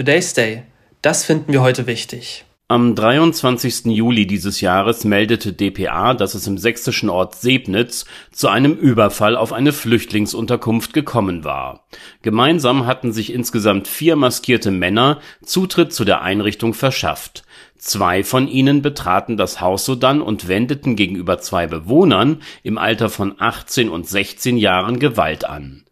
Today's Day. Das finden wir heute wichtig. Am 23. Juli dieses Jahres meldete dpa, dass es im sächsischen Ort Sebnitz zu einem Überfall auf eine Flüchtlingsunterkunft gekommen war. Gemeinsam hatten sich insgesamt vier maskierte Männer Zutritt zu der Einrichtung verschafft. Zwei von ihnen betraten das Haus sodann und wendeten gegenüber zwei Bewohnern im Alter von 18 und 16 Jahren Gewalt an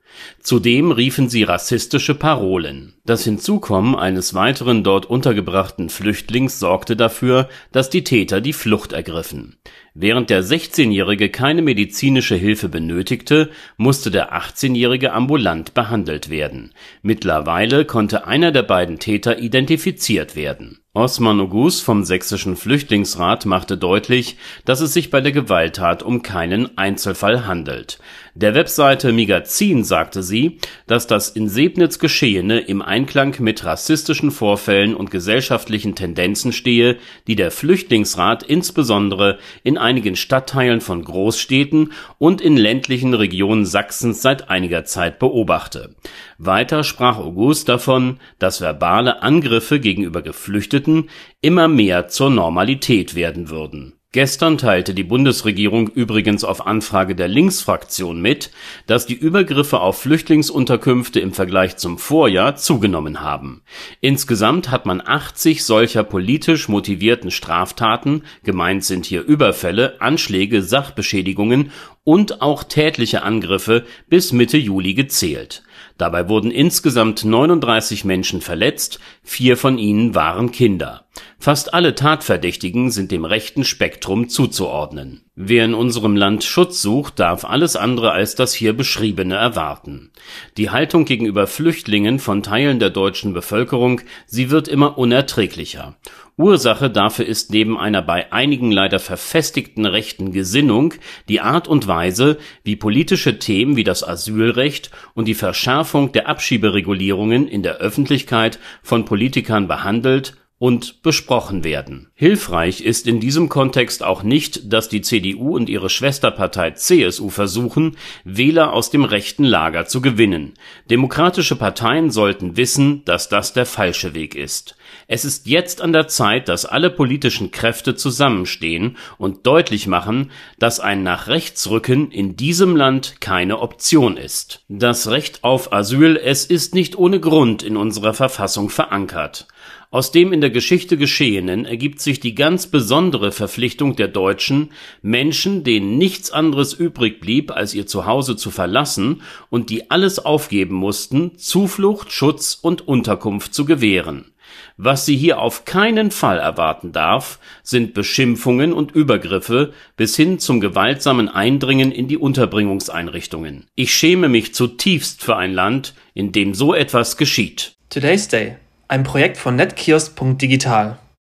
Zudem riefen sie rassistische Parolen. Das Hinzukommen eines weiteren dort untergebrachten Flüchtlings sorgte dafür, dass die Täter die Flucht ergriffen. Während der 16-Jährige keine medizinische Hilfe benötigte, musste der 18-Jährige ambulant behandelt werden. Mittlerweile konnte einer der beiden Täter identifiziert werden Osman Oghuz vom Sächsischen Flüchtlingsrat machte deutlich, dass es sich bei der Gewalttat um keinen Einzelfall handelt. Der Webseite Migazin sagte sie, dass das in Sebnitz Geschehene im Einklang mit rassistischen Vorfällen und gesellschaftlichen Tendenzen stehe, die der Flüchtlingsrat insbesondere in einigen Stadtteilen von Großstädten und in ländlichen Regionen Sachsens seit einiger Zeit beobachte. Weiter sprach Oghuz davon, dass verbale Angriffe gegenüber Geflüchteten immer mehr zur Normalität werden würden. Gestern teilte die Bundesregierung übrigens auf Anfrage der Linksfraktion mit, dass die Übergriffe auf Flüchtlingsunterkünfte im Vergleich zum Vorjahr zugenommen haben. Insgesamt hat man 80 solcher politisch motivierten Straftaten gemeint sind hier Überfälle, Anschläge, Sachbeschädigungen und auch tätliche Angriffe bis Mitte Juli gezählt Dabei wurden insgesamt 39 Menschen verletzt, vier von ihnen waren Kinder. Fast alle Tatverdächtigen sind dem rechten Spektrum zuzuordnen. Wer in unserem Land Schutz sucht, darf alles andere als das hier Beschriebene erwarten. Die Haltung gegenüber Flüchtlingen von Teilen der deutschen Bevölkerung, sie wird immer unerträglicher Ursache dafür ist neben einer bei einigen leider verfestigten rechten Gesinnung die Art und Weise, wie politische Themen wie das Asylrecht und die Verschärfung der Abschieberegulierungen in der Öffentlichkeit von Politikern behandelt und besprochen werden. Hilfreich ist in diesem Kontext auch nicht, dass die CDU und ihre Schwesterpartei CSU versuchen, Wähler aus dem rechten Lager zu gewinnen. Demokratische Parteien sollten wissen, dass das der falsche Weg ist. Es ist jetzt an der Zeit, dass alle politischen Kräfte zusammenstehen und deutlich machen, dass ein nach rechts rücken in diesem Land keine Option ist. Das Recht auf Asyl, es ist nicht ohne Grund in unserer Verfassung verankert. Aus dem in der Geschichte Geschehenen ergibt sich die ganz besondere Verpflichtung der Deutschen, Menschen, denen nichts anderes übrig blieb, als ihr Zuhause zu verlassen und die alles aufgeben mussten, Zuflucht, Schutz und Unterkunft zu gewähren. Was sie hier auf keinen Fall erwarten darf, sind Beschimpfungen und Übergriffe bis hin zum gewaltsamen Eindringen in die Unterbringungseinrichtungen. Ich schäme mich zutiefst für ein Land, in dem so etwas geschieht. Today's Day ein Projekt von netkiosk.digital